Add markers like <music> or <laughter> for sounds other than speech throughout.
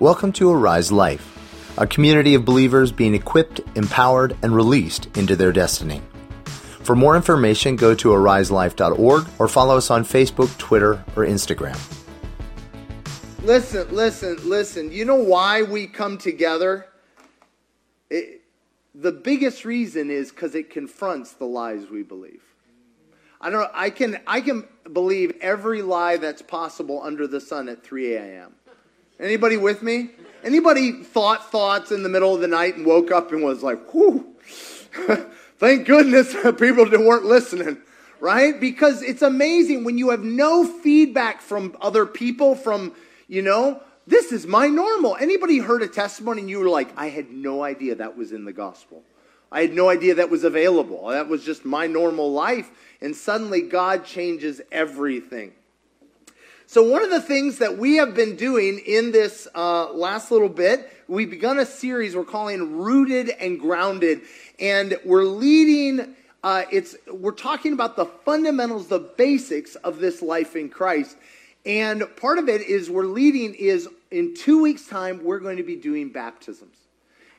Welcome to Arise Life, a community of believers being equipped, empowered, and released into their destiny. For more information, go to ariselife.org or follow us on Facebook, Twitter, or Instagram. Listen, listen, listen. You know why we come together? It, the biggest reason is because it confronts the lies we believe. I don't. I can I can believe every lie that's possible under the sun at 3 a.m. Anybody with me? Anybody thought thoughts in the middle of the night and woke up and was like, "Whew, <laughs> thank goodness <laughs> people weren't listening." Right? Because it's amazing when you have no feedback from other people, from you know, this is my normal. Anybody heard a testimony and you were like, I had no idea that was in the gospel. I had no idea that was available. That was just my normal life. And suddenly God changes everything. So, one of the things that we have been doing in this uh, last little bit, we've begun a series we're calling Rooted and Grounded. And we're leading, uh, it's, we're talking about the fundamentals, the basics of this life in Christ. And part of it is we're leading is in two weeks' time, we're going to be doing baptisms.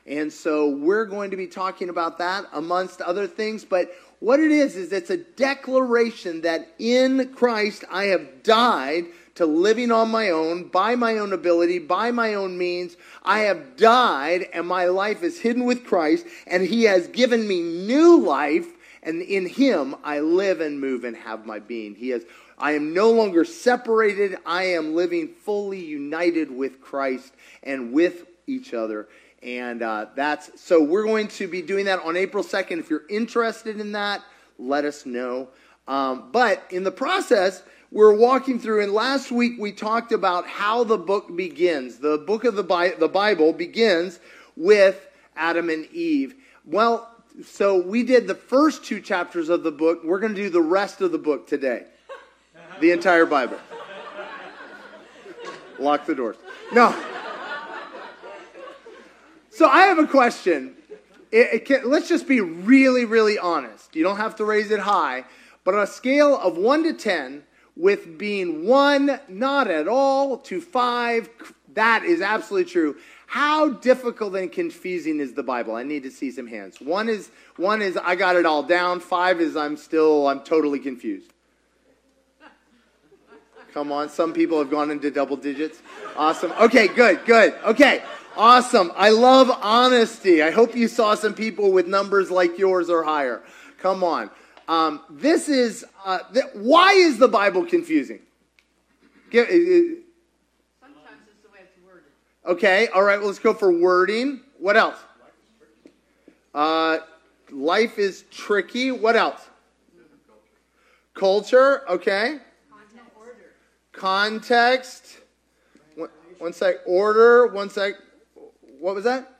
And so we're going to be talking about that amongst other things. But what it is, is it's a declaration that in Christ I have died to living on my own, by my own ability, by my own means. I have died and my life is hidden with Christ and he has given me new life and in him I live and move and have my being. He has I am no longer separated. I am living fully united with Christ and with each other. And uh, that's so we're going to be doing that on April 2nd. If you're interested in that, let us know. Um, but in the process, we're walking through, and last week we talked about how the book begins. The book of the, Bi- the Bible begins with Adam and Eve. Well, so we did the first two chapters of the book. We're going to do the rest of the book today the entire Bible. Lock the doors. No. So I have a question. It, it can, let's just be really, really honest. You don't have to raise it high, but on a scale of 1 to 10, with being 1 not at all to 5, that is absolutely true. How difficult and confusing is the Bible? I need to see some hands. One is one is I got it all down. Five is I'm still I'm totally confused. Come on, some people have gone into double digits. Awesome. Okay, good, good. Okay, awesome. I love honesty. I hope you saw some people with numbers like yours or higher. Come on. Um, this is, uh, th- why is the Bible confusing? Get, uh, Sometimes it's the way it's worded. Okay, all right, well, let's go for wording. What else? Uh, life is tricky. What else? Culture, okay context. One, one sec. Order. One sec. What was that?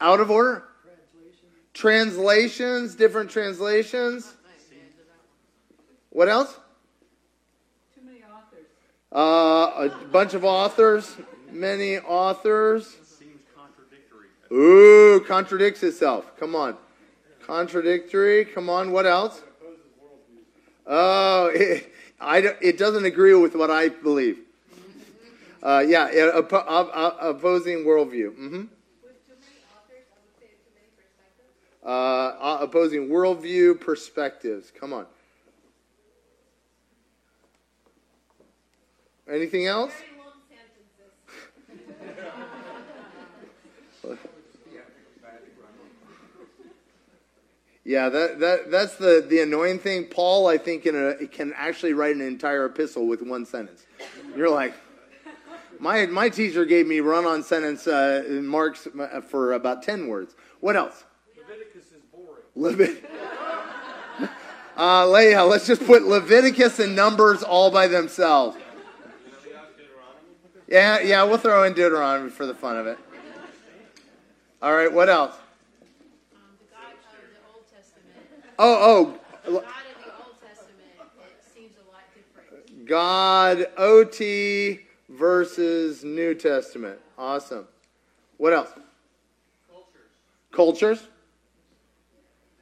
Out of order. Translations. Different translations. What else? Too many authors. Uh, a bunch of authors. Many authors. Contradictory. Ooh, contradicts itself. Come on. Contradictory. Come on. What else? Oh, it, I, it doesn't agree with what I believe. Uh, yeah, oppo- opposing worldview. Mm-hmm. Uh, opposing worldview perspectives. Come on. Anything else? Yeah, that, that that's the, the annoying thing. Paul, I think, in a, can actually write an entire epistle with one sentence. You're like, my my teacher gave me run on sentence uh, marks uh, for about ten words. What else? Leviticus. <laughs> Levit- uh, Leah, let's just put Leviticus and Numbers all by themselves. Yeah, yeah, we'll throw in Deuteronomy for the fun of it. All right, what else? Oh, oh. God, OT versus New Testament. Awesome. What else? Cultures. Cultures?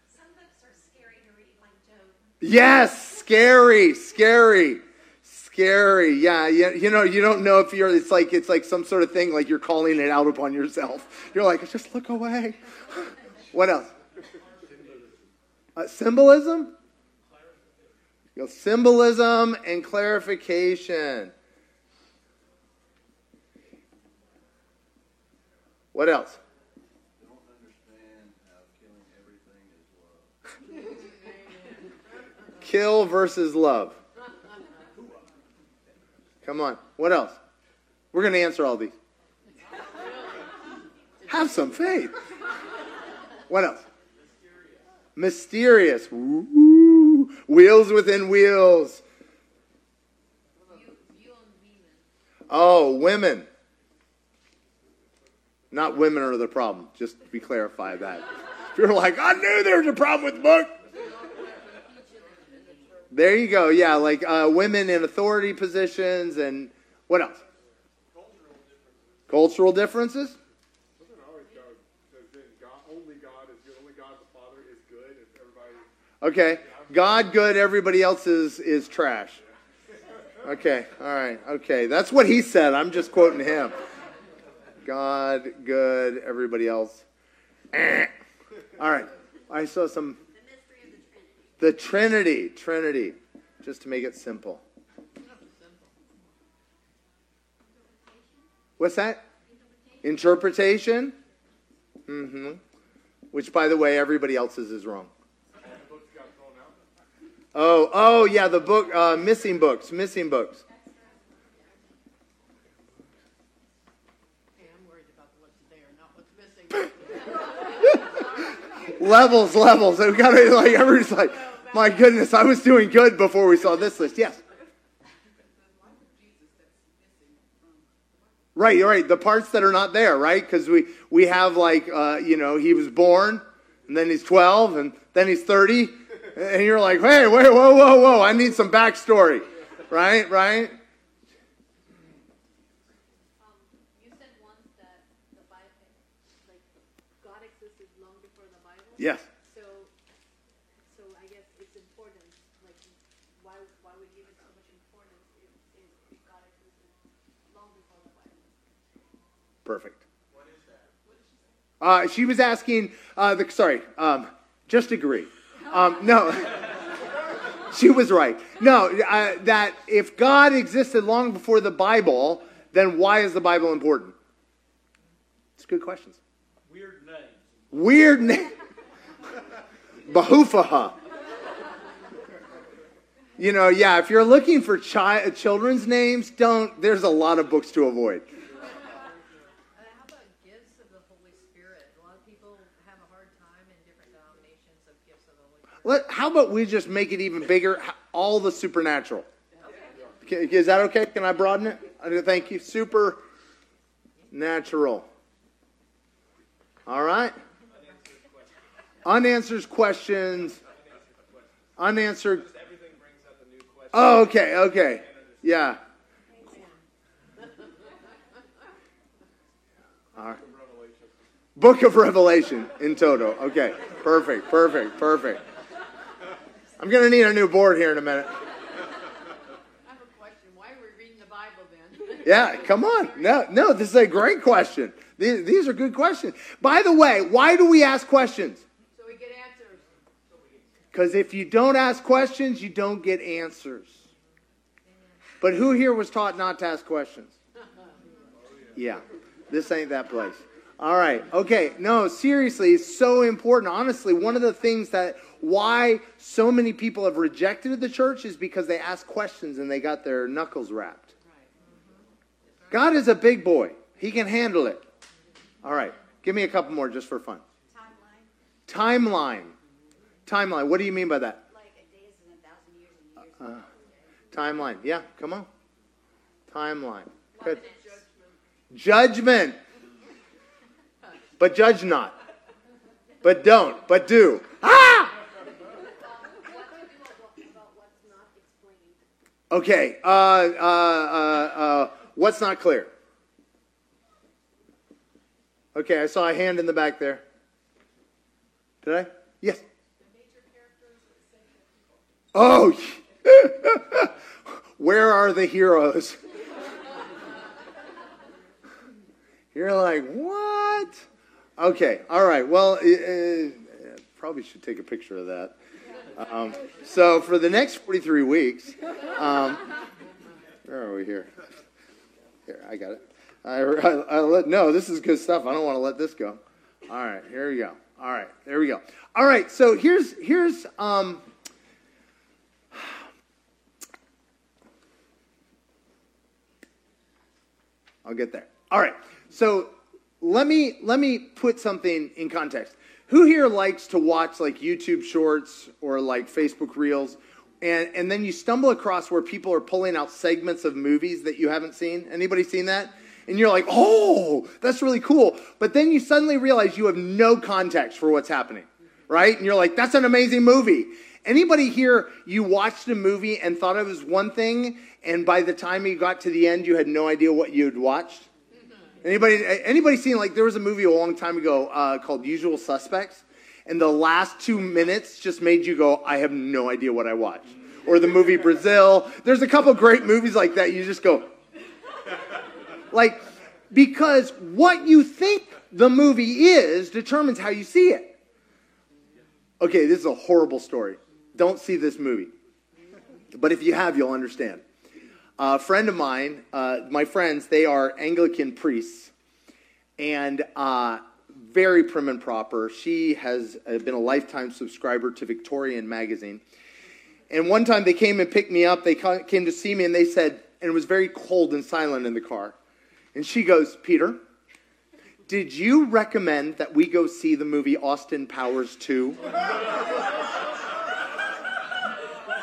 Some books are scary to read, like Job. Yes, scary, scary, scary. Yeah, you, you know, you don't know if you're. It's like it's like some sort of thing. Like you're calling it out upon yourself. You're like, just look away. <laughs> what else? Uh, symbolism. You know, symbolism and clarification. What else? don't understand how killing everything is love. Kill versus love. Come on. What else? We're going to answer all these. Have some faith. What else? Mysterious. Wheels within wheels. Oh, women. Not women are the problem. Just to be clarify that. If you're like, I knew there was a problem with book. There you go. Yeah, like uh, women in authority positions and what else? Cultural differences. And everybody Okay. God good, everybody else is, is trash. Okay, all right, okay. That's what he said. I'm just quoting him. God good, everybody else. Eh. All right. I saw some. The Trinity. Trinity. Just to make it simple. What's that? Interpretation. Mm-hmm. Which, by the way, everybody else's is wrong. books got thrown out. Oh, oh, yeah, the book, uh, missing books, missing books. Okay, I'm worried about what's there, not what's missing. <laughs> Levels, levels. We got like everybody's like, my goodness, I was doing good before we saw this list. Yes. Right, you're right. The parts that are not there, right? Because we we have like, uh, you know, he was born, and then he's 12, and then he's 30, and you're like, hey, wait, whoa, whoa, whoa! I need some backstory, right, right? Um, you said once that the Bible, like God existed long before the Bible. Yes. So, so I guess it's important. Like, why why would you give it so much importance if, if God existed long before the Bible? Perfect. What is that? Uh, she was asking, uh, the, sorry, um, just agree. Um, no, <laughs> she was right. No, uh, that if God existed long before the Bible, then why is the Bible important? It's good questions. Weird names. Weird name. Bahufaha. You know, yeah, if you're looking for chi- children's names, don't, there's a lot of books to avoid. Uh, how about gifts of the Holy Spirit? A lot of people have a hard time in different denominations of gifts of the Holy Spirit. Let, how about we just make it even bigger? All the supernatural. Okay, Is that okay? Can I broaden it? Thank you. Supernatural. All right. Unanswered questions. Unanswered. Everything brings up a new question. Oh, okay, okay. Yeah. All right. Book of Revelation in total. Okay. Perfect, perfect, perfect. I'm going to need a new board here in a minute. I have a question. Why are we reading the Bible then? <laughs> Yeah, come on. No, no, this is a great question. These, these are good questions. By the way, why do we ask questions? so we get answers. Because if you don't ask questions, you don't get answers. But who here was taught not to ask questions? <laughs> Yeah, this ain't that place. All right, okay. No, seriously, it's so important. Honestly, one of the things that why so many people have rejected the church is because they ask questions and they got their knuckles rapped. God is a big boy, He can handle it. All right, give me a couple more just for fun. Timeline, Timeline. Timeline. What do you mean by that? like a day is in a thousand years years. Timeline. Yeah, come on. Timeline. Good. Judgment. But judge not. But don't. But do. Ah! what to do about what's not explained? Okay. Uh, uh, uh, uh, what's not clear? Okay, I saw a hand in the back there. Did I? Yes. Oh, <laughs> where are the heroes? <laughs> You're like, what? Okay, all right. Well, uh, probably should take a picture of that. Um, so for the next 43 weeks, um, where are we here? Here, I got it. I, I, I let, no, this is good stuff. I don't want to let this go. All right, here we go. All right, there we go. All right, so here's here's um, I'll get there. All right. So let me let me put something in context. Who here likes to watch like YouTube shorts or like Facebook reels and and then you stumble across where people are pulling out segments of movies that you haven't seen? Anybody seen that? And you're like, "Oh, that's really cool." But then you suddenly realize you have no context for what's happening. Right? And you're like, "That's an amazing movie." Anybody here you watched a movie and thought it was one thing and by the time you got to the end you had no idea what you had watched? Anybody, anybody seen like there was a movie a long time ago uh, called Usual Suspects, and the last two minutes just made you go, I have no idea what I watched. Or the movie Brazil. There's a couple great movies like that. You just go, <laughs> like, because what you think the movie is determines how you see it. Okay, this is a horrible story. Don't see this movie. But if you have, you'll understand. A friend of mine, uh, my friends, they are Anglican priests and uh, very prim and proper. She has uh, been a lifetime subscriber to Victorian magazine. And one time they came and picked me up. They came to see me and they said, and it was very cold and silent in the car. And she goes, Peter, did you recommend that we go see the movie Austin Powers 2?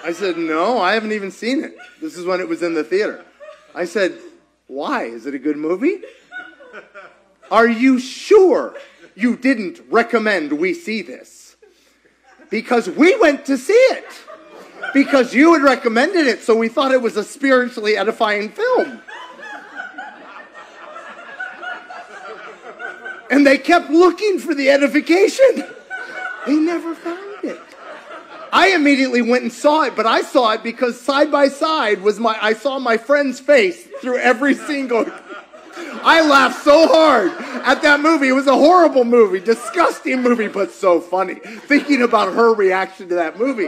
I said, No, I haven't even seen it. This is when it was in the theater. I said, Why? Is it a good movie? Are you sure you didn't recommend we see this? Because we went to see it. Because you had recommended it, so we thought it was a spiritually edifying film. And they kept looking for the edification. They never found I immediately went and saw it, but I saw it because side by side was my, I saw my friend's face through every single. I laughed so hard at that movie. It was a horrible movie, disgusting movie, but so funny. Thinking about her reaction to that movie.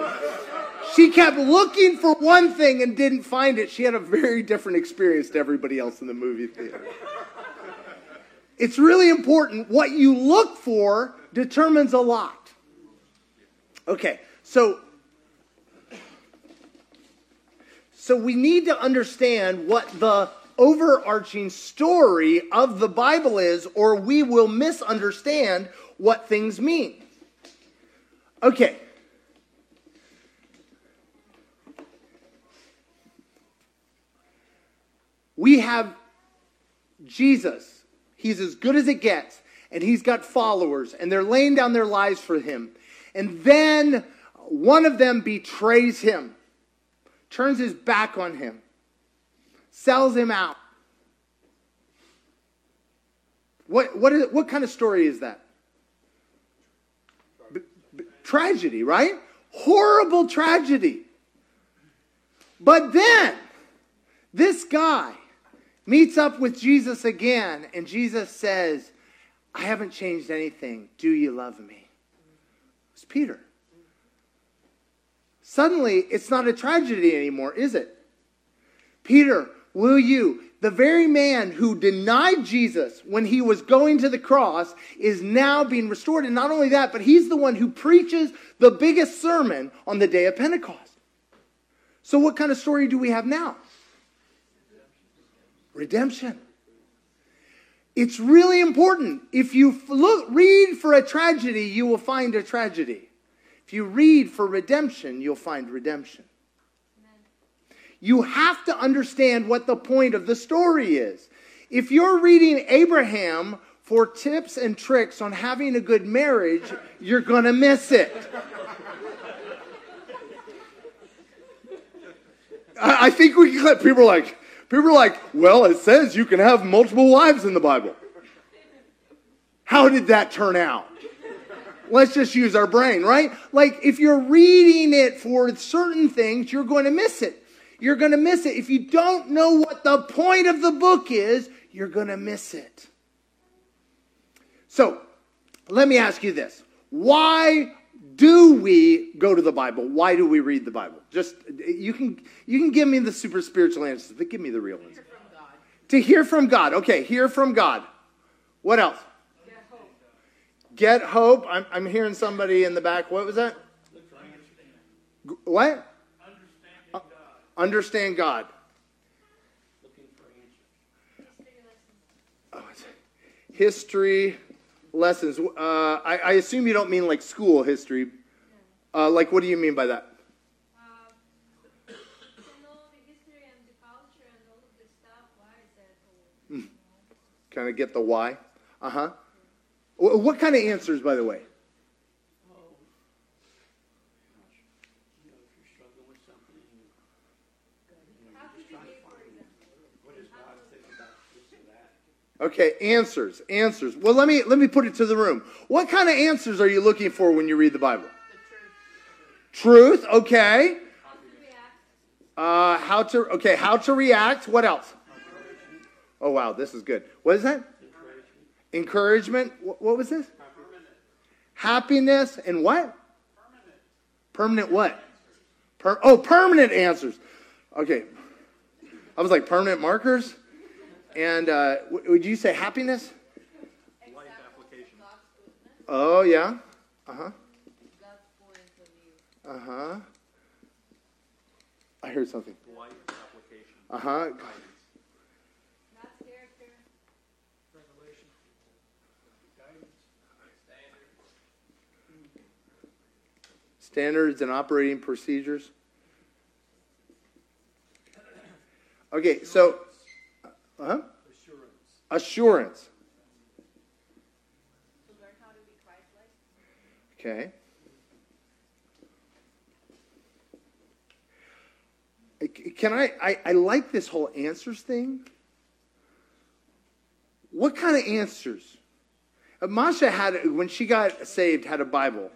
She kept looking for one thing and didn't find it. She had a very different experience to everybody else in the movie theater. It's really important. What you look for determines a lot. Okay, so, so we need to understand what the overarching story of the Bible is, or we will misunderstand what things mean. Okay. We have Jesus. He's as good as it gets, and he's got followers, and they're laying down their lives for him. And then one of them betrays him, turns his back on him, sells him out. What, what, is, what kind of story is that? B- b- tragedy, right? Horrible tragedy. But then, this guy meets up with Jesus again, and Jesus says, I haven't changed anything. Do you love me? It's Peter. Suddenly, it's not a tragedy anymore, is it? Peter, will you? The very man who denied Jesus when he was going to the cross is now being restored. And not only that, but he's the one who preaches the biggest sermon on the day of Pentecost. So, what kind of story do we have now? Redemption. It's really important. If you look, read for a tragedy, you will find a tragedy. If you read for redemption, you'll find redemption. You have to understand what the point of the story is. If you're reading Abraham for tips and tricks on having a good marriage, you're going to miss it. I think we can let people are like people are like, well, it says you can have multiple wives in the Bible. How did that turn out? Let's just use our brain, right? Like if you're reading it for certain things, you're going to miss it. you're going to miss it. If you don't know what the point of the book is, you're going to miss it. So, let me ask you this. Why do we go to the Bible? Why do we read the Bible? Just you can you can give me the super spiritual answers, but give me the real ones. To hear from God. Okay, hear from God. What else? Get hope. I'm, I'm hearing somebody in the back. What was that? G- What? Uh, Understand God. Oh, it's- History lessons. Uh, I, I assume you don't mean like school history. Uh, like, what do you mean by that? to know the history and the culture and all of this stuff, why is that? Or, Kind of get the why. Uh huh. What kind of answers, by the way? Okay, answers, answers. Well, let me let me put it to the room. What kind of answers are you looking for when you read the Bible? Truth. Okay. Uh, how to okay? How to react? What else? Oh wow, this is good. What is that? Encouragement. What, was this? Happiness and what? Permanent permanent what? Per, oh, permanent answers. Okay. I was like permanent markers. And uh, w- would you say happiness? Life application. Oh yeah. Uh huh. God's point of view. Uh huh. I heard something. Life application. Uh huh. Standards and operating procedures. Okay, so, uh huh. Assurance. Christ-like. Okay. Can I, I? I like this whole answers thing. What kind of answers? Masha had when she got saved had a Bible.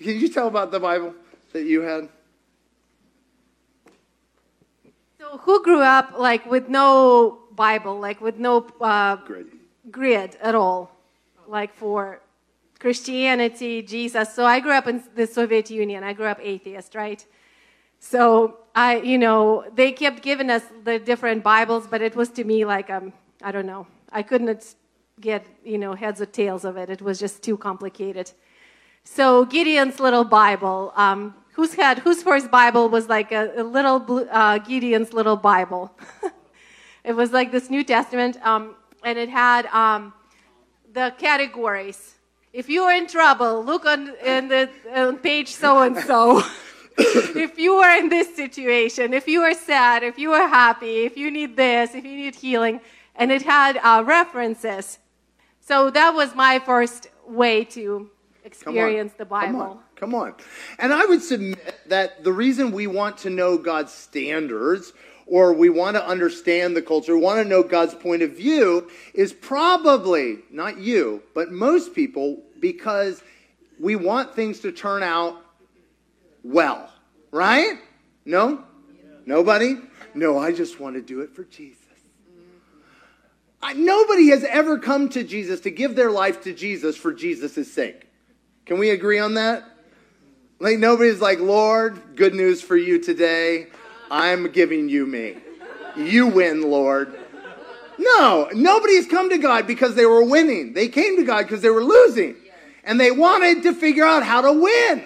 Can you tell about the Bible that you had? So who grew up like with no Bible, like with no uh, Great. grid at all, like for Christianity, Jesus. So I grew up in the Soviet Union. I grew up atheist, right? So I, you know, they kept giving us the different Bibles, but it was to me like um, I don't know. I couldn't get you know heads or tails of it. It was just too complicated. So Gideon's little Bible. Um, whose had whose first Bible was like a, a little blue, uh, Gideon's little Bible. <laughs> it was like this New Testament, um, and it had um, the categories. If you are in trouble, look on in the on page so and so. If you are in this situation, if you are sad, if you are happy, if you need this, if you need healing, and it had uh, references. So that was my first way to. Experience the Bible. Come on. Come on. And I would submit that the reason we want to know God's standards or we want to understand the culture, want to know God's point of view is probably not you, but most people because we want things to turn out well, right? No? Nobody? No, I just want to do it for Jesus. I, nobody has ever come to Jesus to give their life to Jesus for Jesus' sake. Can we agree on that? Like nobody's like, Lord, good news for you today. I'm giving you me. You win, Lord. No, nobody's come to God because they were winning. They came to God because they were losing. And they wanted to figure out how to win.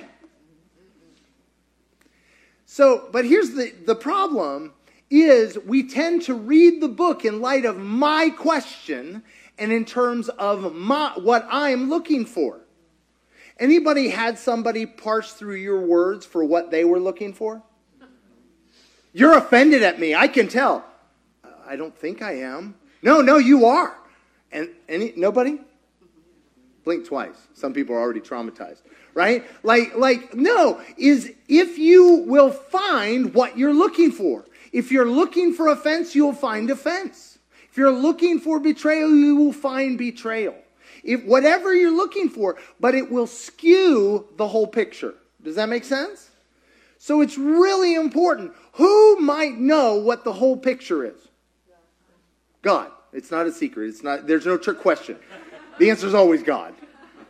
So, but here's the, the problem is we tend to read the book in light of my question and in terms of my, what I'm looking for. Anybody had somebody parse through your words for what they were looking for? You're offended at me. I can tell. I don't think I am. No, no, you are. And any nobody? Blink twice. Some people are already traumatized, right? Like, like, no, is if you will find what you're looking for. If you're looking for offense, you'll find offense. If you're looking for betrayal, you will find betrayal. If whatever you're looking for, but it will skew the whole picture. Does that make sense? So it's really important. Who might know what the whole picture is? God. It's not a secret. It's not there's no trick question. The answer is always God.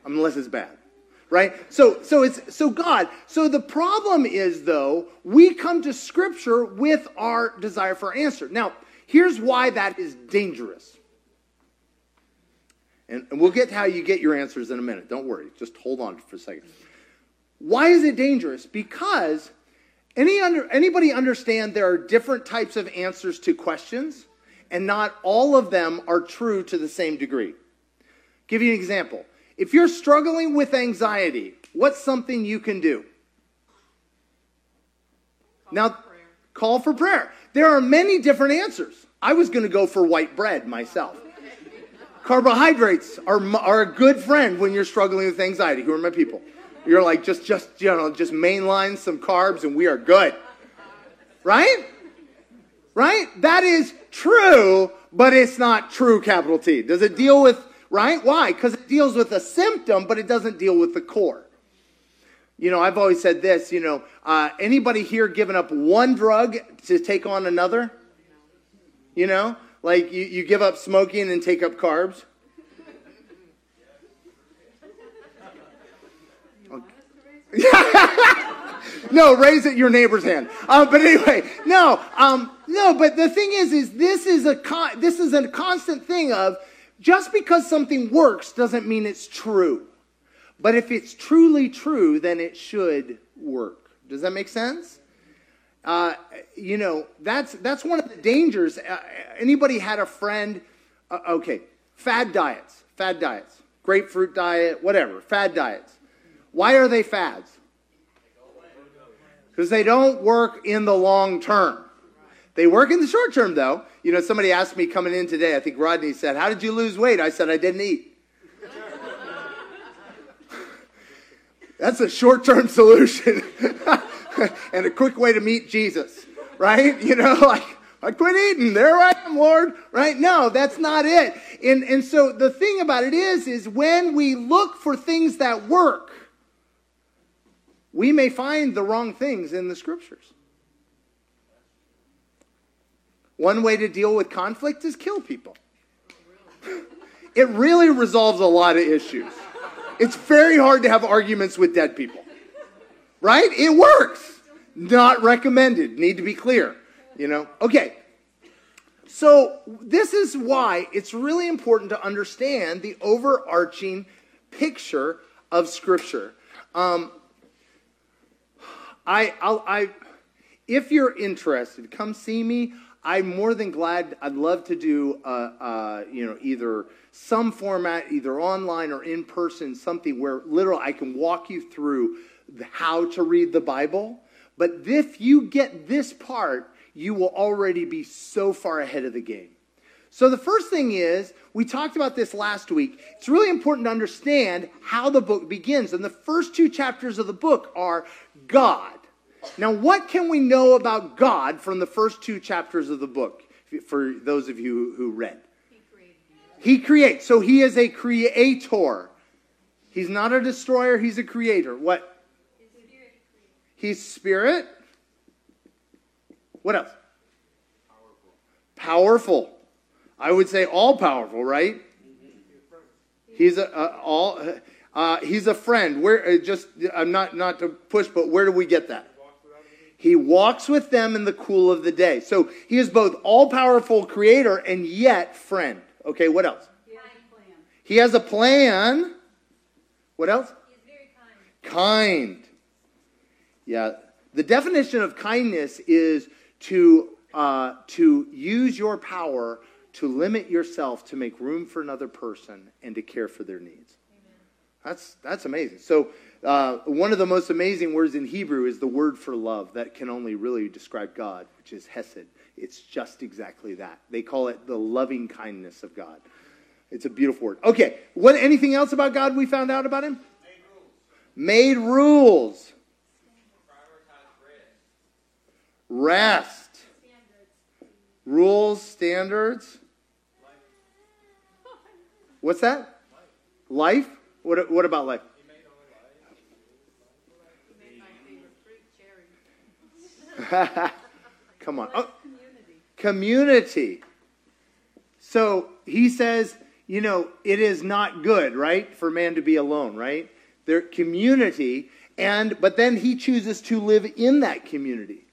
Unless it's bad. Right? So so it's so God. So the problem is though, we come to scripture with our desire for answer. Now, here's why that is dangerous. And, and we'll get to how you get your answers in a minute. Don't worry. Just hold on for a second. Why is it dangerous? Because any under, anybody understand there are different types of answers to questions, and not all of them are true to the same degree. Give you an example. If you're struggling with anxiety, what's something you can do? now, call for prayer. There are many different answers. I was going to go for white bread myself. Carbohydrates are, are a good friend when you're struggling with anxiety. Who are my people? You're like, just, just, you know, just mainline some carbs and we are good. Right? Right? That is true, but it's not true, capital T. Does it deal with, right? Why? Because it deals with a symptom, but it doesn't deal with the core. You know, I've always said this, you know, uh, anybody here giving up one drug to take on another? You know, like you, you give up smoking and take up carbs? <laughs> no, raise it your neighbor's hand. Uh, but anyway, no, um, no. But the thing is, is this is a con- this is a constant thing of just because something works doesn't mean it's true. But if it's truly true, then it should work. Does that make sense? Uh, you know, that's that's one of the dangers. Uh, anybody had a friend? Uh, okay, fad diets, fad diets, grapefruit diet, whatever, fad diets. Why are they fads? Because they don't work in the long term. They work in the short term, though. You know, somebody asked me coming in today, I think Rodney said, How did you lose weight? I said, I didn't eat. <laughs> That's a short term <laughs> solution <laughs> <laughs> and a quick way to meet Jesus, right? <laughs> You know, like, I quit eating. There I am, Lord. Right? No, that's not it. And, and so the thing about it is, is when we look for things that work, we may find the wrong things in the scriptures. One way to deal with conflict is kill people. <laughs> It really resolves a lot of issues. It's very hard to have arguments with dead people. Right? It works. Not recommended. Need to be clear. You know? Okay. So, this is why it's really important to understand the overarching picture of Scripture. Um, I, I'll, I, if you're interested, come see me. I'm more than glad. I'd love to do, uh, uh, you know, either some format, either online or in person, something where literally I can walk you through how to read the Bible. But if you get this part, you will already be so far ahead of the game. So the first thing is, we talked about this last week. It's really important to understand how the book begins. And the first two chapters of the book are God. Now, what can we know about God from the first two chapters of the book, for those of you who read? He creates. So he is a creator. He's not a destroyer, he's a creator. What? He's spirit. What else? Powerful. powerful. I would say all powerful, right? He's a, a all. Uh, he's a friend. Where uh, just I'm not not to push, but where do we get that? He walks with them in the cool of the day. So he is both all powerful creator and yet friend. Okay, what else? He has a plan. What else? kind. Kind. Yeah. The definition of kindness is to, uh, to use your power to limit yourself to make room for another person and to care for their needs. That's, that's amazing. So, uh, one of the most amazing words in Hebrew is the word for love that can only really describe God, which is hesed. It's just exactly that. They call it the loving kindness of God. It's a beautiful word. Okay, what anything else about God we found out about him? Made rules. Made rules. Rest. Rules, standards. What's that? Life? What, what about life? <laughs> Come on. Oh, community. So he says, you know, it is not good, right, for man to be alone, right? Their community, and but then he chooses to live in that community.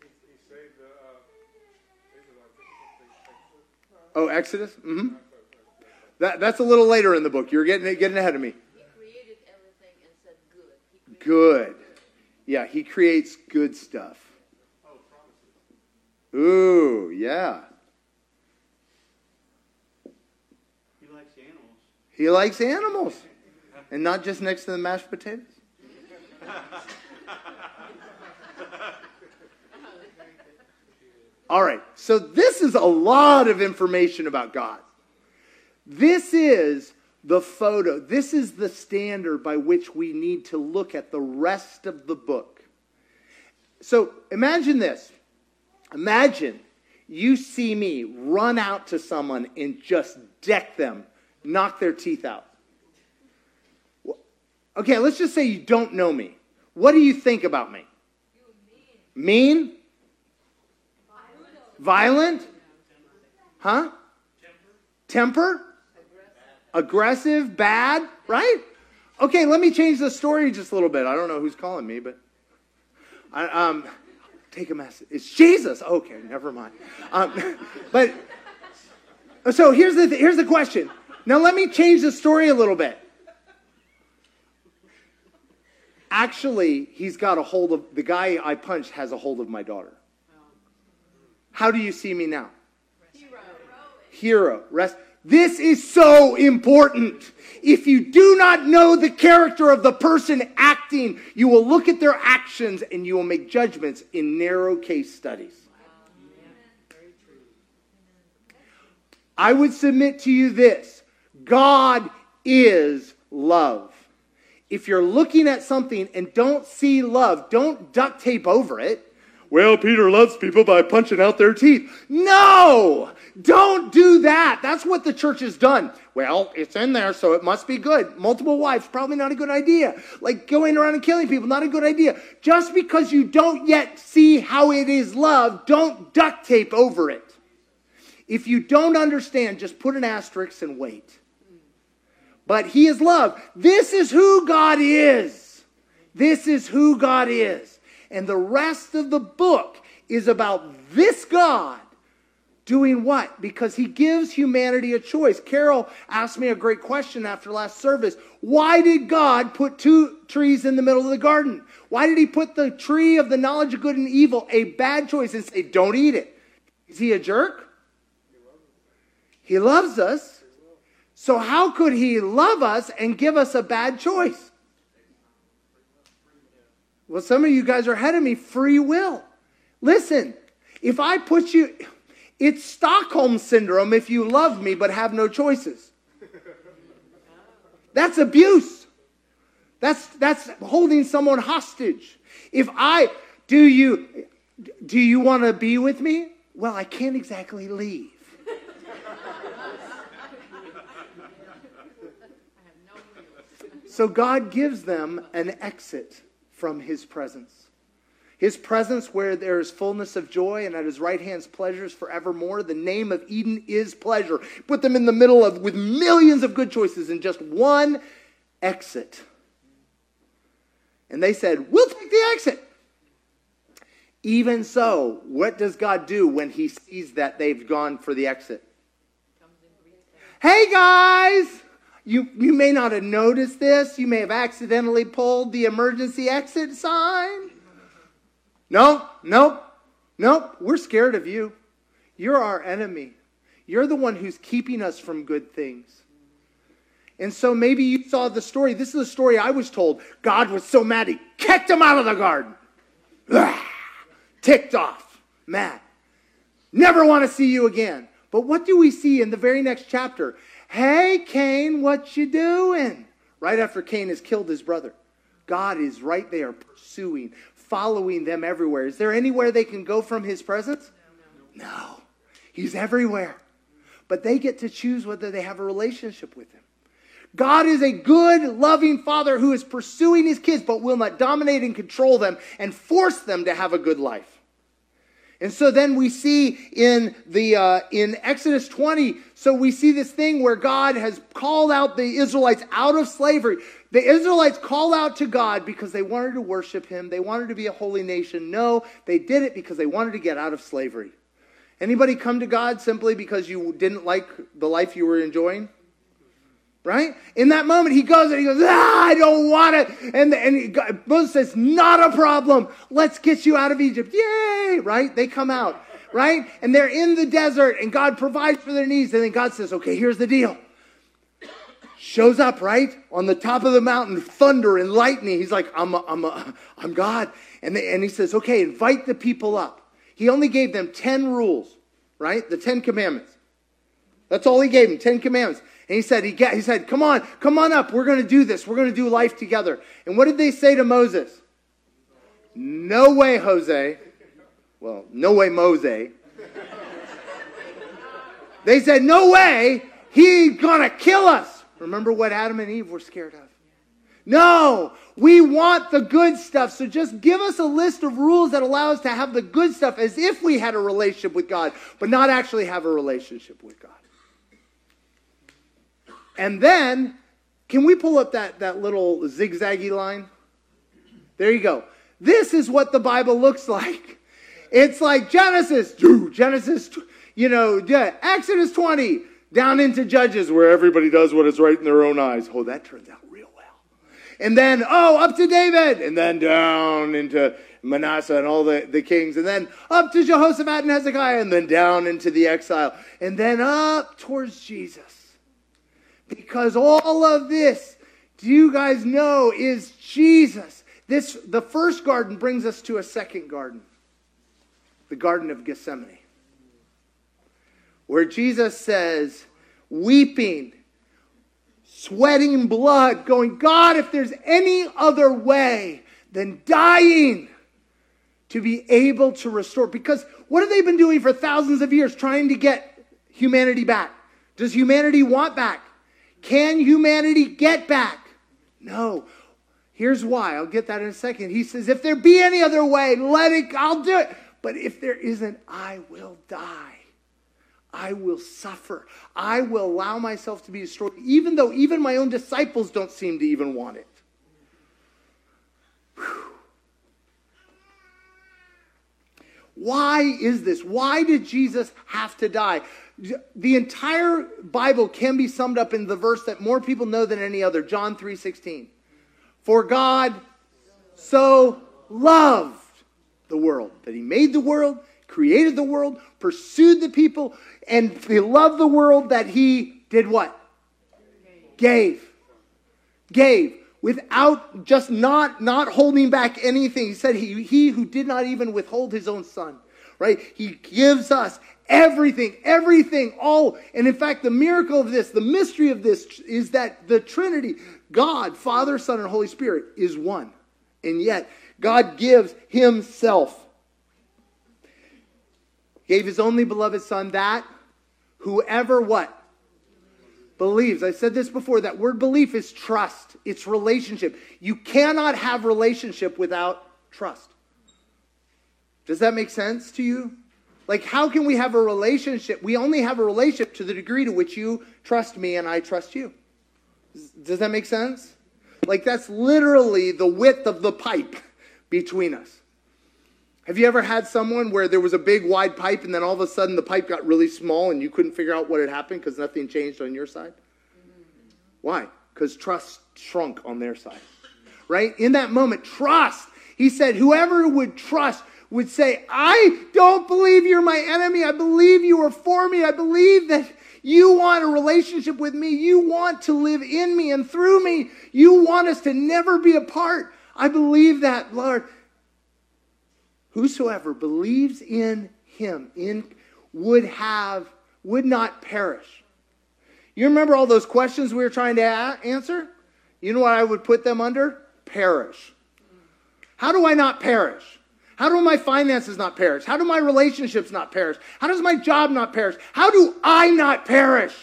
He saved the, uh, Israelites. Oh, Exodus. hmm That, that's a little later in the book. You're getting getting ahead of me. He created everything and said good. Good. Yeah, he creates good stuff. Ooh, yeah. He likes animals. He likes animals. And not just next to the mashed potatoes. <laughs> All right, so this is a lot of information about God. This is the photo, this is the standard by which we need to look at the rest of the book. So imagine this. Imagine you see me run out to someone and just deck them, knock their teeth out. Okay, let's just say you don't know me. What do you think about me? Mean? Violent? Huh? Temper? Aggressive? Bad? Right? Okay, let me change the story just a little bit. I don't know who's calling me, but I, um, take a message. It's Jesus. Okay, never mind. Um, <laughs> but so here's the here's the question. Now let me change the story a little bit. Actually, he's got a hold of the guy I punched has a hold of my daughter. How do you see me now? Hero. Hero. Rest. This is so important. If you do not know the character of the person acting, you will look at their actions and you will make judgments in narrow case studies. I would submit to you this God is love. If you're looking at something and don't see love, don't duct tape over it. Well, Peter loves people by punching out their teeth. No! Don't do that. That's what the church has done. Well, it's in there, so it must be good. Multiple wives, probably not a good idea. Like going around and killing people, not a good idea. Just because you don't yet see how it is love, don't duct tape over it. If you don't understand, just put an asterisk and wait. But He is love. This is who God is. This is who God is. And the rest of the book is about this God doing what? Because he gives humanity a choice. Carol asked me a great question after last service. Why did God put two trees in the middle of the garden? Why did he put the tree of the knowledge of good and evil, a bad choice, and say, don't eat it? Is he a jerk? He loves us. So, how could he love us and give us a bad choice? Well, some of you guys are ahead of me. Free will. Listen, if I put you, it's Stockholm syndrome if you love me but have no choices. That's abuse. That's, that's holding someone hostage. If I, do you, do you want to be with me? Well, I can't exactly leave. So God gives them an exit from his presence. His presence where there is fullness of joy and at his right hand's pleasures forevermore. The name of Eden is pleasure. Put them in the middle of with millions of good choices and just one exit. And they said, We'll take the exit. Even so, what does God do when he sees that they've gone for the exit? Hey guys! You, you may not have noticed this. You may have accidentally pulled the emergency exit sign. No, nope, nope. We're scared of you. You're our enemy. You're the one who's keeping us from good things. And so maybe you saw the story. This is the story I was told. God was so mad, he kicked him out of the garden. Ticked off, mad. Never want to see you again. But what do we see in the very next chapter? Hey, Cain, what you doing? Right after Cain has killed his brother. God is right there pursuing, following them everywhere. Is there anywhere they can go from his presence? No. He's everywhere. But they get to choose whether they have a relationship with him. God is a good, loving father who is pursuing his kids but will not dominate and control them and force them to have a good life. And so then we see in the uh, in Exodus 20, so we see this thing where God has called out the Israelites out of slavery. The Israelites called out to God because they wanted to worship him. They wanted to be a holy nation. No, they did it because they wanted to get out of slavery. Anybody come to God simply because you didn't like the life you were enjoying? Right? In that moment, he goes and he goes, ah, I don't want it. And, and he, God, Moses says, not a problem. Let's get you out of Egypt. Yay! Right? They come out. Right? And they're in the desert and God provides for their needs. And then God says, okay, here's the deal. Shows up, right? On the top of the mountain, thunder and lightning. He's like, I'm, a, I'm, a, I'm God. And, and he says, okay, invite the people up. He only gave them 10 rules, right? The 10 commandments. That's all he gave them, 10 commandments. And he said, he, get, he said, come on, come on up. We're going to do this. We're going to do life together. And what did they say to Moses? No way, Jose. Well, no way, Mose. They said, no way. He's going to kill us. Remember what Adam and Eve were scared of? No, we want the good stuff. So just give us a list of rules that allow us to have the good stuff as if we had a relationship with God, but not actually have a relationship with God. And then, can we pull up that, that little zigzaggy line? There you go. This is what the Bible looks like. It's like Genesis, Genesis, you know, Exodus 20, down into Judges, where everybody does what is right in their own eyes. Oh, that turns out real well. And then, oh, up to David, and then down into Manasseh and all the, the kings, and then up to Jehoshaphat and Hezekiah, and then down into the exile, and then up towards Jesus. Because all of this, do you guys know, is Jesus. This, the first garden brings us to a second garden, the Garden of Gethsemane, where Jesus says, weeping, sweating blood, going, God, if there's any other way than dying to be able to restore. Because what have they been doing for thousands of years trying to get humanity back? Does humanity want back? Can humanity get back? No. Here's why. I'll get that in a second. He says, if there be any other way, let it, I'll do it. But if there isn't, I will die. I will suffer. I will allow myself to be destroyed, even though even my own disciples don't seem to even want it. Whew. Why is this? Why did Jesus have to die? The entire Bible can be summed up in the verse that more people know than any other, John 3:16. For God so loved the world that he made the world, created the world, pursued the people, and he loved the world that he did what? Gave. Gave without just not not holding back anything. He said he, he who did not even withhold his own son, right? He gives us everything, everything, all. And in fact, the miracle of this, the mystery of this is that the Trinity, God, Father, Son, and Holy Spirit, is one. And yet, God gives Himself. Gave His only beloved Son that whoever what? Believes. I said this before. That word belief is trust. It's relationship. You cannot have relationship without trust. Does that make sense to you? Like, how can we have a relationship? We only have a relationship to the degree to which you trust me and I trust you. Does that make sense? Like, that's literally the width of the pipe between us. Have you ever had someone where there was a big wide pipe and then all of a sudden the pipe got really small and you couldn't figure out what had happened because nothing changed on your side? Mm-hmm. Why? Because trust shrunk on their side. Right? In that moment, trust. He said, whoever would trust would say, I don't believe you're my enemy. I believe you are for me. I believe that you want a relationship with me. You want to live in me and through me. You want us to never be apart. I believe that, Lord. Whosoever believes in him in, would have, would not perish. You remember all those questions we were trying to a- answer? You know what I would put them under? Perish. How do I not perish? How do my finances not perish? How do my relationships not perish? How does my job not perish? How do I not perish?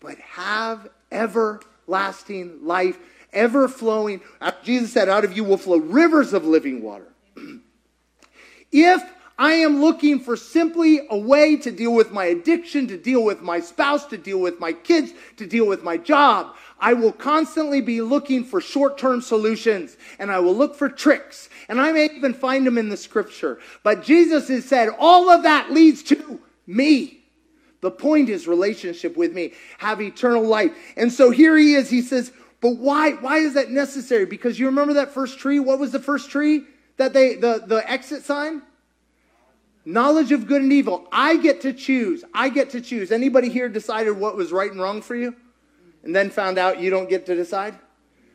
but have everlasting life, ever flowing. Jesus said, Out of you will flow rivers of living water. <clears throat> if I am looking for simply a way to deal with my addiction, to deal with my spouse, to deal with my kids, to deal with my job. I will constantly be looking for short term solutions and I will look for tricks. And I may even find them in the scripture. But Jesus has said all of that leads to me. The point is relationship with me, have eternal life. And so here he is. He says, but why, why is that necessary? Because you remember that first tree? What was the first tree that they, the, the exit sign? Knowledge of good and evil. I get to choose. I get to choose. Anybody here decided what was right and wrong for you? And then found out you don't get to decide?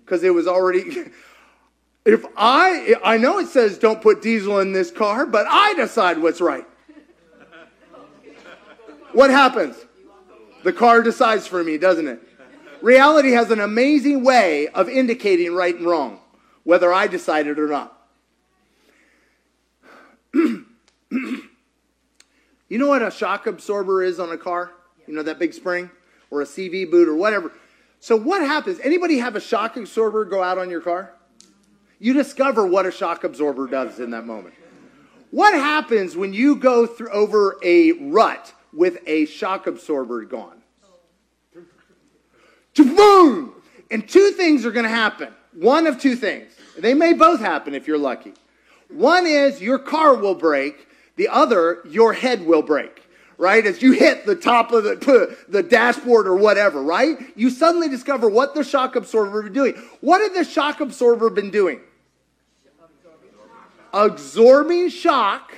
Because it was already. <laughs> If I, I know it says don't put diesel in this car, but I decide what's right. What happens? The car decides for me, doesn't it? Reality has an amazing way of indicating right and wrong, whether I decide it or not. <clears throat> You know what a shock absorber is on a car? You know that big spring or a CV boot or whatever. So what happens? Anybody have a shock absorber go out on your car? You discover what a shock absorber does in that moment. What happens when you go through over a rut with a shock absorber gone? Boom! And two things are going to happen. One of two things. They may both happen if you're lucky. One is your car will break the other, your head will break, right? As you hit the top of the, the dashboard or whatever, right? You suddenly discover what the shock absorber been doing. What had the shock absorber been doing? Absorbing shock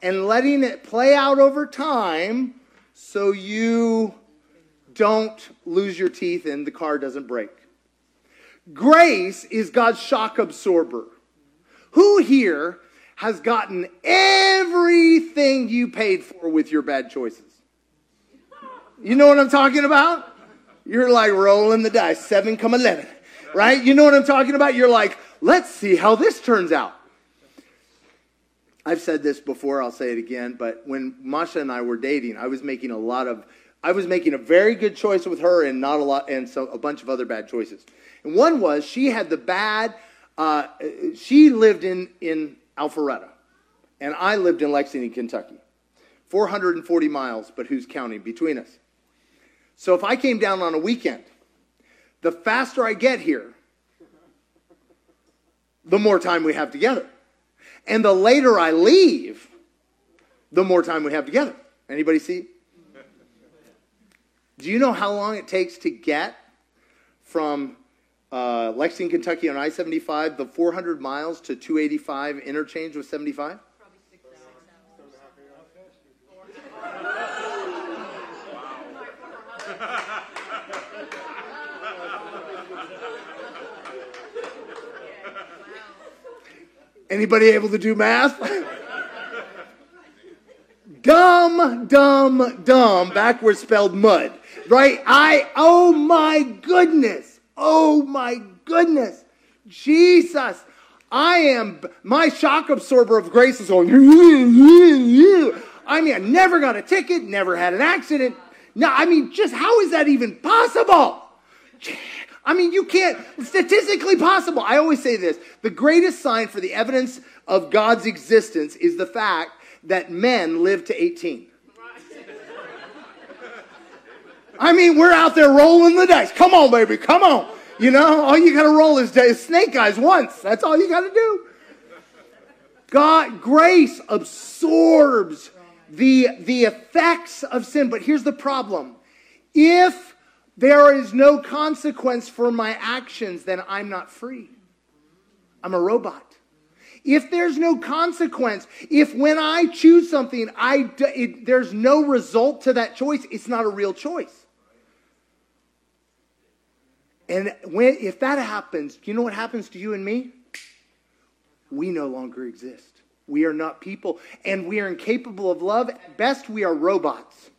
and letting it play out over time so you don't lose your teeth and the car doesn't break. Grace is God's shock absorber. Who here has gotten everything you paid for with your bad choices. You know what I'm talking about? You're like rolling the dice, 7 come 11, right? You know what I'm talking about? You're like, let's see how this turns out. I've said this before, I'll say it again, but when Masha and I were dating, I was making a lot of I was making a very good choice with her and not a lot and so a bunch of other bad choices. And one was she had the bad uh, she lived in in Alpharetta. And I lived in Lexington, Kentucky. 440 miles, but who's counting between us? So if I came down on a weekend, the faster I get here, the more time we have together. And the later I leave, the more time we have together. Anybody see? Do you know how long it takes to get from uh, Lexington, Kentucky on I 75, the 400 miles to 285 interchange with 75? Anybody able to do math? dumb, dumb, dumb, backwards spelled mud. Right? I, oh my goodness. Oh my goodness. Jesus. I am, my shock absorber of grace is going, I mean, I never got a ticket, never had an accident. No, I mean, just how is that even possible? I mean, you can't, statistically possible. I always say this the greatest sign for the evidence of God's existence is the fact that men live to 18. I mean, we're out there rolling the dice. Come on, baby, come on. You know, all you got to roll is, snake eyes once. That's all you got to do. God, grace absorbs the, the effects of sin. But here's the problem if there is no consequence for my actions, then I'm not free. I'm a robot. If there's no consequence, if when I choose something, I, it, there's no result to that choice, it's not a real choice. And when, if that happens, you know what happens to you and me? We no longer exist. We are not people, and we are incapable of love. At best, we are robots.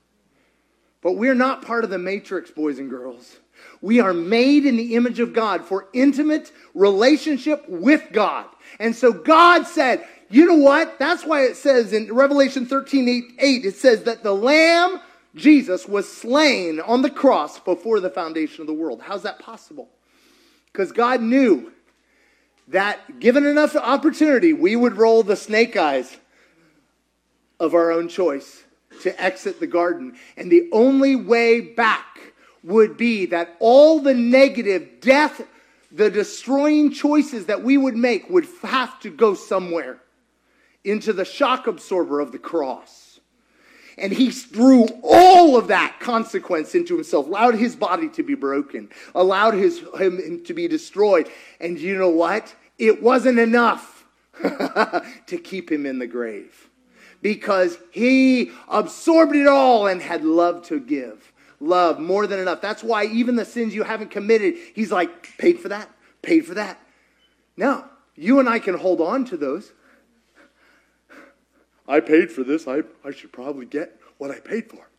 But we're not part of the matrix, boys and girls. We are made in the image of God for intimate relationship with God. And so God said, you know what? That's why it says in Revelation 13 8, 8 it says that the Lamb Jesus was slain on the cross before the foundation of the world. How's that possible? Because God knew that given enough opportunity, we would roll the snake eyes of our own choice to exit the garden. And the only way back would be that all the negative death, the destroying choices that we would make would have to go somewhere into the shock absorber of the cross. And he threw all of that consequence into himself, allowed his body to be broken, allowed his, him, him to be destroyed. And you know what? It wasn't enough <laughs> to keep him in the grave because he absorbed it all and had love to give. Love more than enough. That's why even the sins you haven't committed, he's like, paid for that, paid for that. No, you and I can hold on to those. I paid for this. I, I should probably get what I paid for.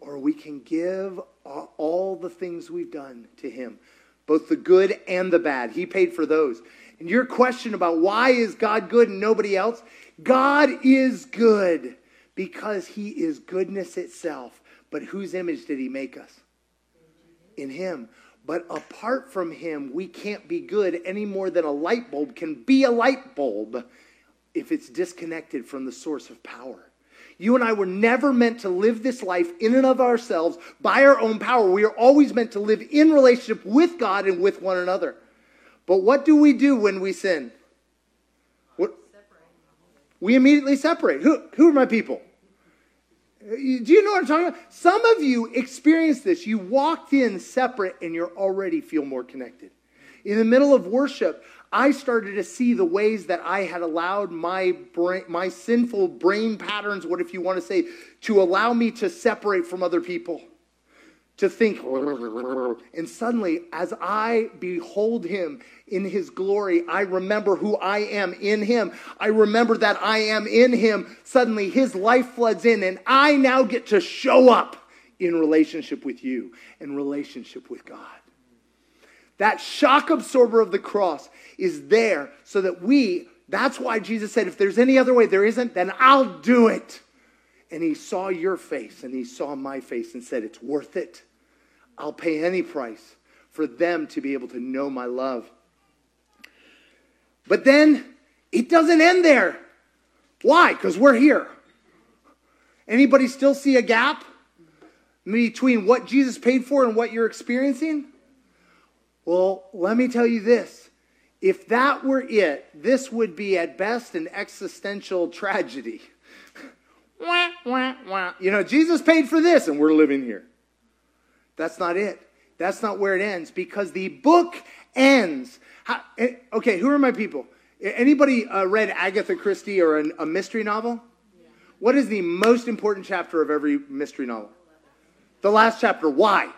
Or we can give all, the things we've done to him, both the good and the bad. He paid for those. And your question about why is God good and nobody else? God is good because he is goodness itself. But whose image did he make us? In him. But apart from him, we can't be good any more than a light bulb can be a light bulb if it's disconnected from the source of power. You and I were never meant to live this life in and of ourselves by our own power. We are always meant to live in relationship with God and with one another. But what do we do when we sin? What? We immediately separate. Who, who are my people? Do you know what I'm talking about? Some of you experienced this. You walked in separate and you already feel more connected. In the middle of worship, I started to see the ways that I had allowed my brain, my sinful brain patterns, what if you want to say, to allow me to separate from other people, to think. And suddenly, as I behold him in his glory, I remember who I am in him. I remember that I am in him. Suddenly, his life floods in, and I now get to show up in relationship with you, in relationship with God. That shock absorber of the cross is there so that we, that's why Jesus said, if there's any other way, there isn't, then I'll do it. And he saw your face and he saw my face and said, it's worth it. I'll pay any price for them to be able to know my love. But then it doesn't end there. Why? Because we're here. Anybody still see a gap between what Jesus paid for and what you're experiencing? Well, let me tell you this. If that were it, this would be at best an existential tragedy. <laughs> you know, Jesus paid for this and we're living here. That's not it. That's not where it ends because the book ends. How, eh, okay, who are my people? Anybody uh, read Agatha Christie or an, a mystery novel? What is the most important chapter of every mystery novel? The last chapter. Why?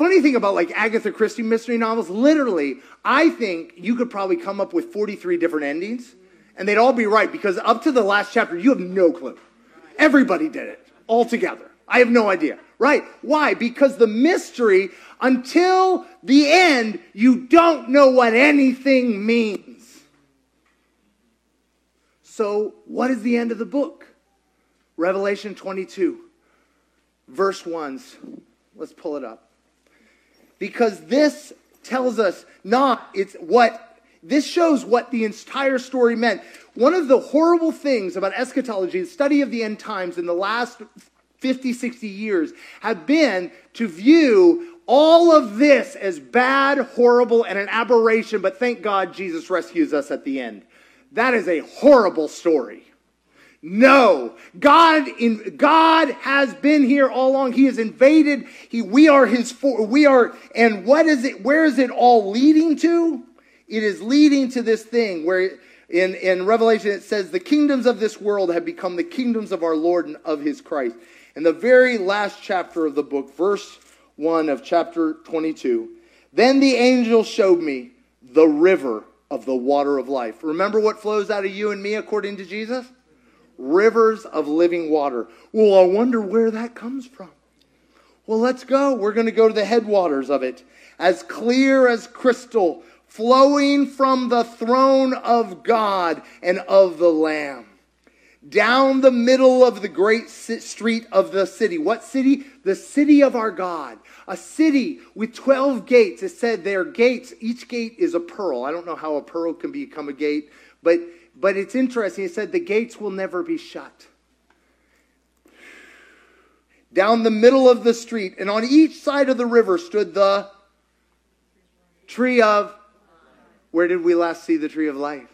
Funny thing about like Agatha Christie mystery novels, literally, I think you could probably come up with 43 different endings and they'd all be right because up to the last chapter, you have no clue. Everybody did it all together. I have no idea. Right? Why? Because the mystery, until the end, you don't know what anything means. So, what is the end of the book? Revelation 22, verse 1s. Let's pull it up because this tells us not it's what this shows what the entire story meant. One of the horrible things about eschatology, the study of the end times in the last 50, 60 years, have been to view all of this as bad, horrible, and an aberration, but thank God Jesus rescues us at the end. That is a horrible story. No, God in God has been here all along. He has invaded. He, we are His. For, we are, and what is it? Where is it all leading to? It is leading to this thing where in in Revelation it says the kingdoms of this world have become the kingdoms of our Lord and of His Christ. In the very last chapter of the book, verse one of chapter twenty-two, then the angel showed me the river of the water of life. Remember what flows out of you and me according to Jesus? Rivers of living water. Well, I wonder where that comes from. Well, let's go. We're going to go to the headwaters of it, as clear as crystal, flowing from the throne of God and of the Lamb. down the middle of the great street of the city. What city? The city of our God. A city with 12 gates. It said their gates, each gate is a pearl. I don't know how a pearl can become a gate, but, but it's interesting. He said the gates will never be shut. Down the middle of the street, and on each side of the river stood the tree of. Where did we last see the tree of life?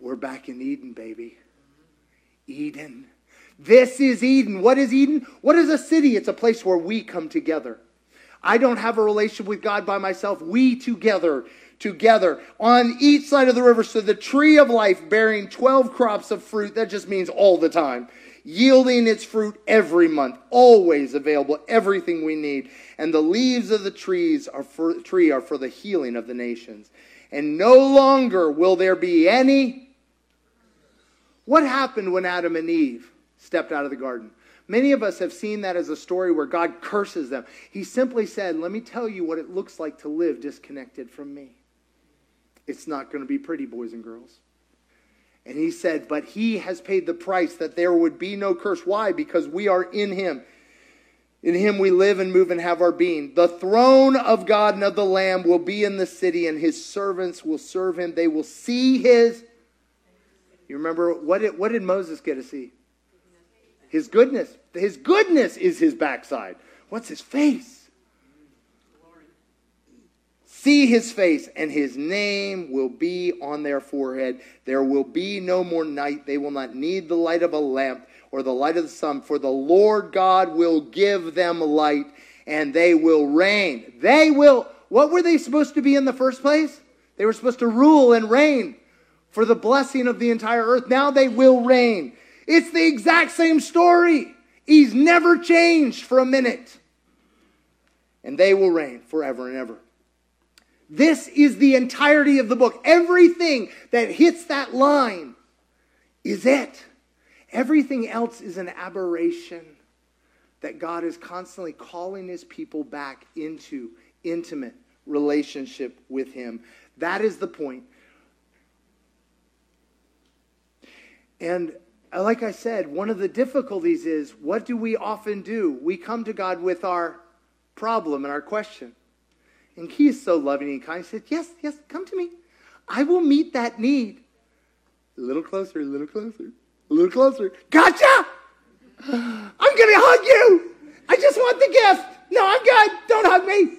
We're back in Eden, baby. Eden. This is Eden. What is Eden? What is a city? It's a place where we come together. I don't have a relationship with God by myself. We together, together. On each side of the river stood the tree of life bearing 12 crops of fruit. That just means all the time. Yielding its fruit every month, always available, everything we need. And the leaves of the trees are for, tree are for the healing of the nations. And no longer will there be any what happened when Adam and Eve stepped out of the garden? Many of us have seen that as a story where God curses them. He simply said, Let me tell you what it looks like to live disconnected from me. It's not going to be pretty, boys and girls. And he said, But he has paid the price that there would be no curse. Why? Because we are in him. In him we live and move and have our being. The throne of God and of the Lamb will be in the city, and his servants will serve him. They will see his you remember what did, what did Moses get to see? His goodness. His goodness is his backside. What's his face? See his face, and his name will be on their forehead. There will be no more night. They will not need the light of a lamp or the light of the sun, for the Lord God will give them light, and they will reign. They will. What were they supposed to be in the first place? They were supposed to rule and reign for the blessing of the entire earth. Now they will reign. It's the exact same story. He's never changed for a minute. And they will reign forever and ever. This is the entirety of the book. Everything that hits that line is it. Everything else is an aberration that God is constantly calling his people back into intimate relationship with him. That is the point. And uh, like I said, one of the difficulties is what do we often do? We come to God with our problem and our question. And He is so loving and kind. He said, Yes, yes, come to me. I will meet that need. A little closer, a little closer, a little closer. Gotcha! I'm going to hug you. I just want the gift. No, I'm good. Don't hug me.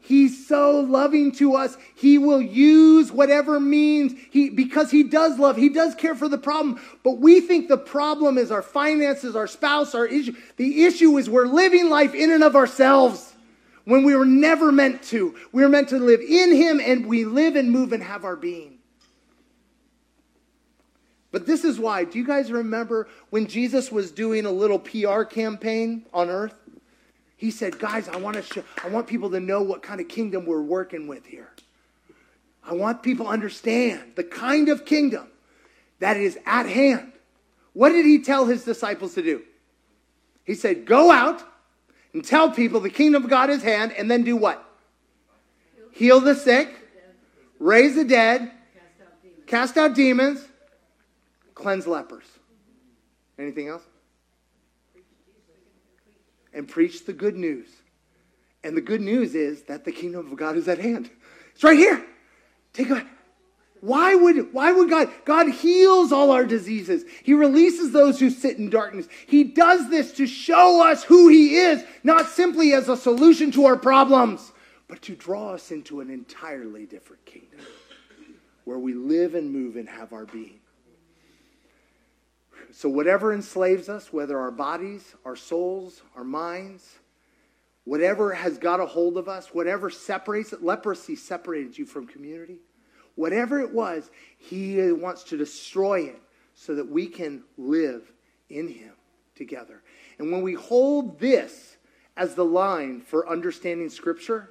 He's so loving to us. He will use whatever means he because he does love. He does care for the problem. But we think the problem is our finances, our spouse, our issue. The issue is we're living life in and of ourselves when we were never meant to. We were meant to live in him and we live and move and have our being. But this is why. Do you guys remember when Jesus was doing a little PR campaign on earth? He said, guys, I want to show, I want people to know what kind of kingdom we're working with here. I want people to understand the kind of kingdom that is at hand. What did he tell his disciples to do? He said, go out and tell people the kingdom of God is hand, and then do what? Heal the sick, raise the dead, cast out demons, cleanse lepers. Anything else? and preach the good news. And the good news is that the kingdom of God is at hand. It's right here. Take it. Why would, why would God? God heals all our diseases. He releases those who sit in darkness. He does this to show us who He is, not simply as a solution to our problems, but to draw us into an entirely different kingdom where we live and move and have our being. So, whatever enslaves us, whether our bodies, our souls, our minds, whatever has got a hold of us, whatever separates it, leprosy separated you from community, whatever it was, He wants to destroy it so that we can live in Him together. And when we hold this as the line for understanding Scripture,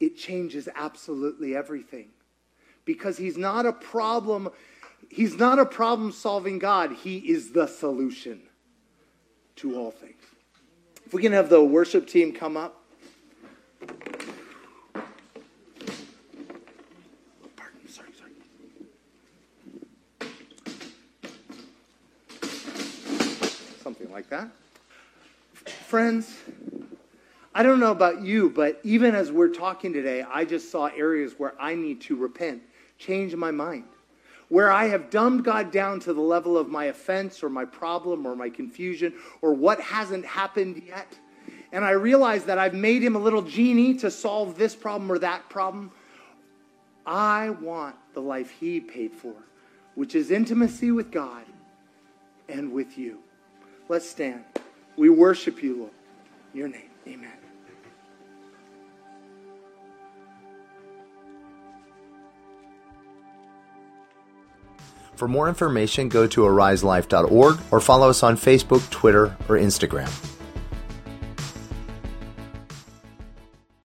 it changes absolutely everything. Because He's not a problem He's not a problem solving God, He is the solution to all things. If we can have the worship team come up. Pardon, sorry, sorry. Friends, I don't know about you, but even as we're talking today, I just saw areas where I need to repent, change my mind, where I have dumbed God down to the level of my offense or my problem or my confusion or what hasn't happened yet. And I realize that I've made him a little genie to solve this problem or that problem. I want the life he paid for, which is intimacy with God and with you. Let's stand. We worship you, Lord. In your name, amen. For more information, go to ariselife.org or follow us on Facebook, Twitter, or Instagram.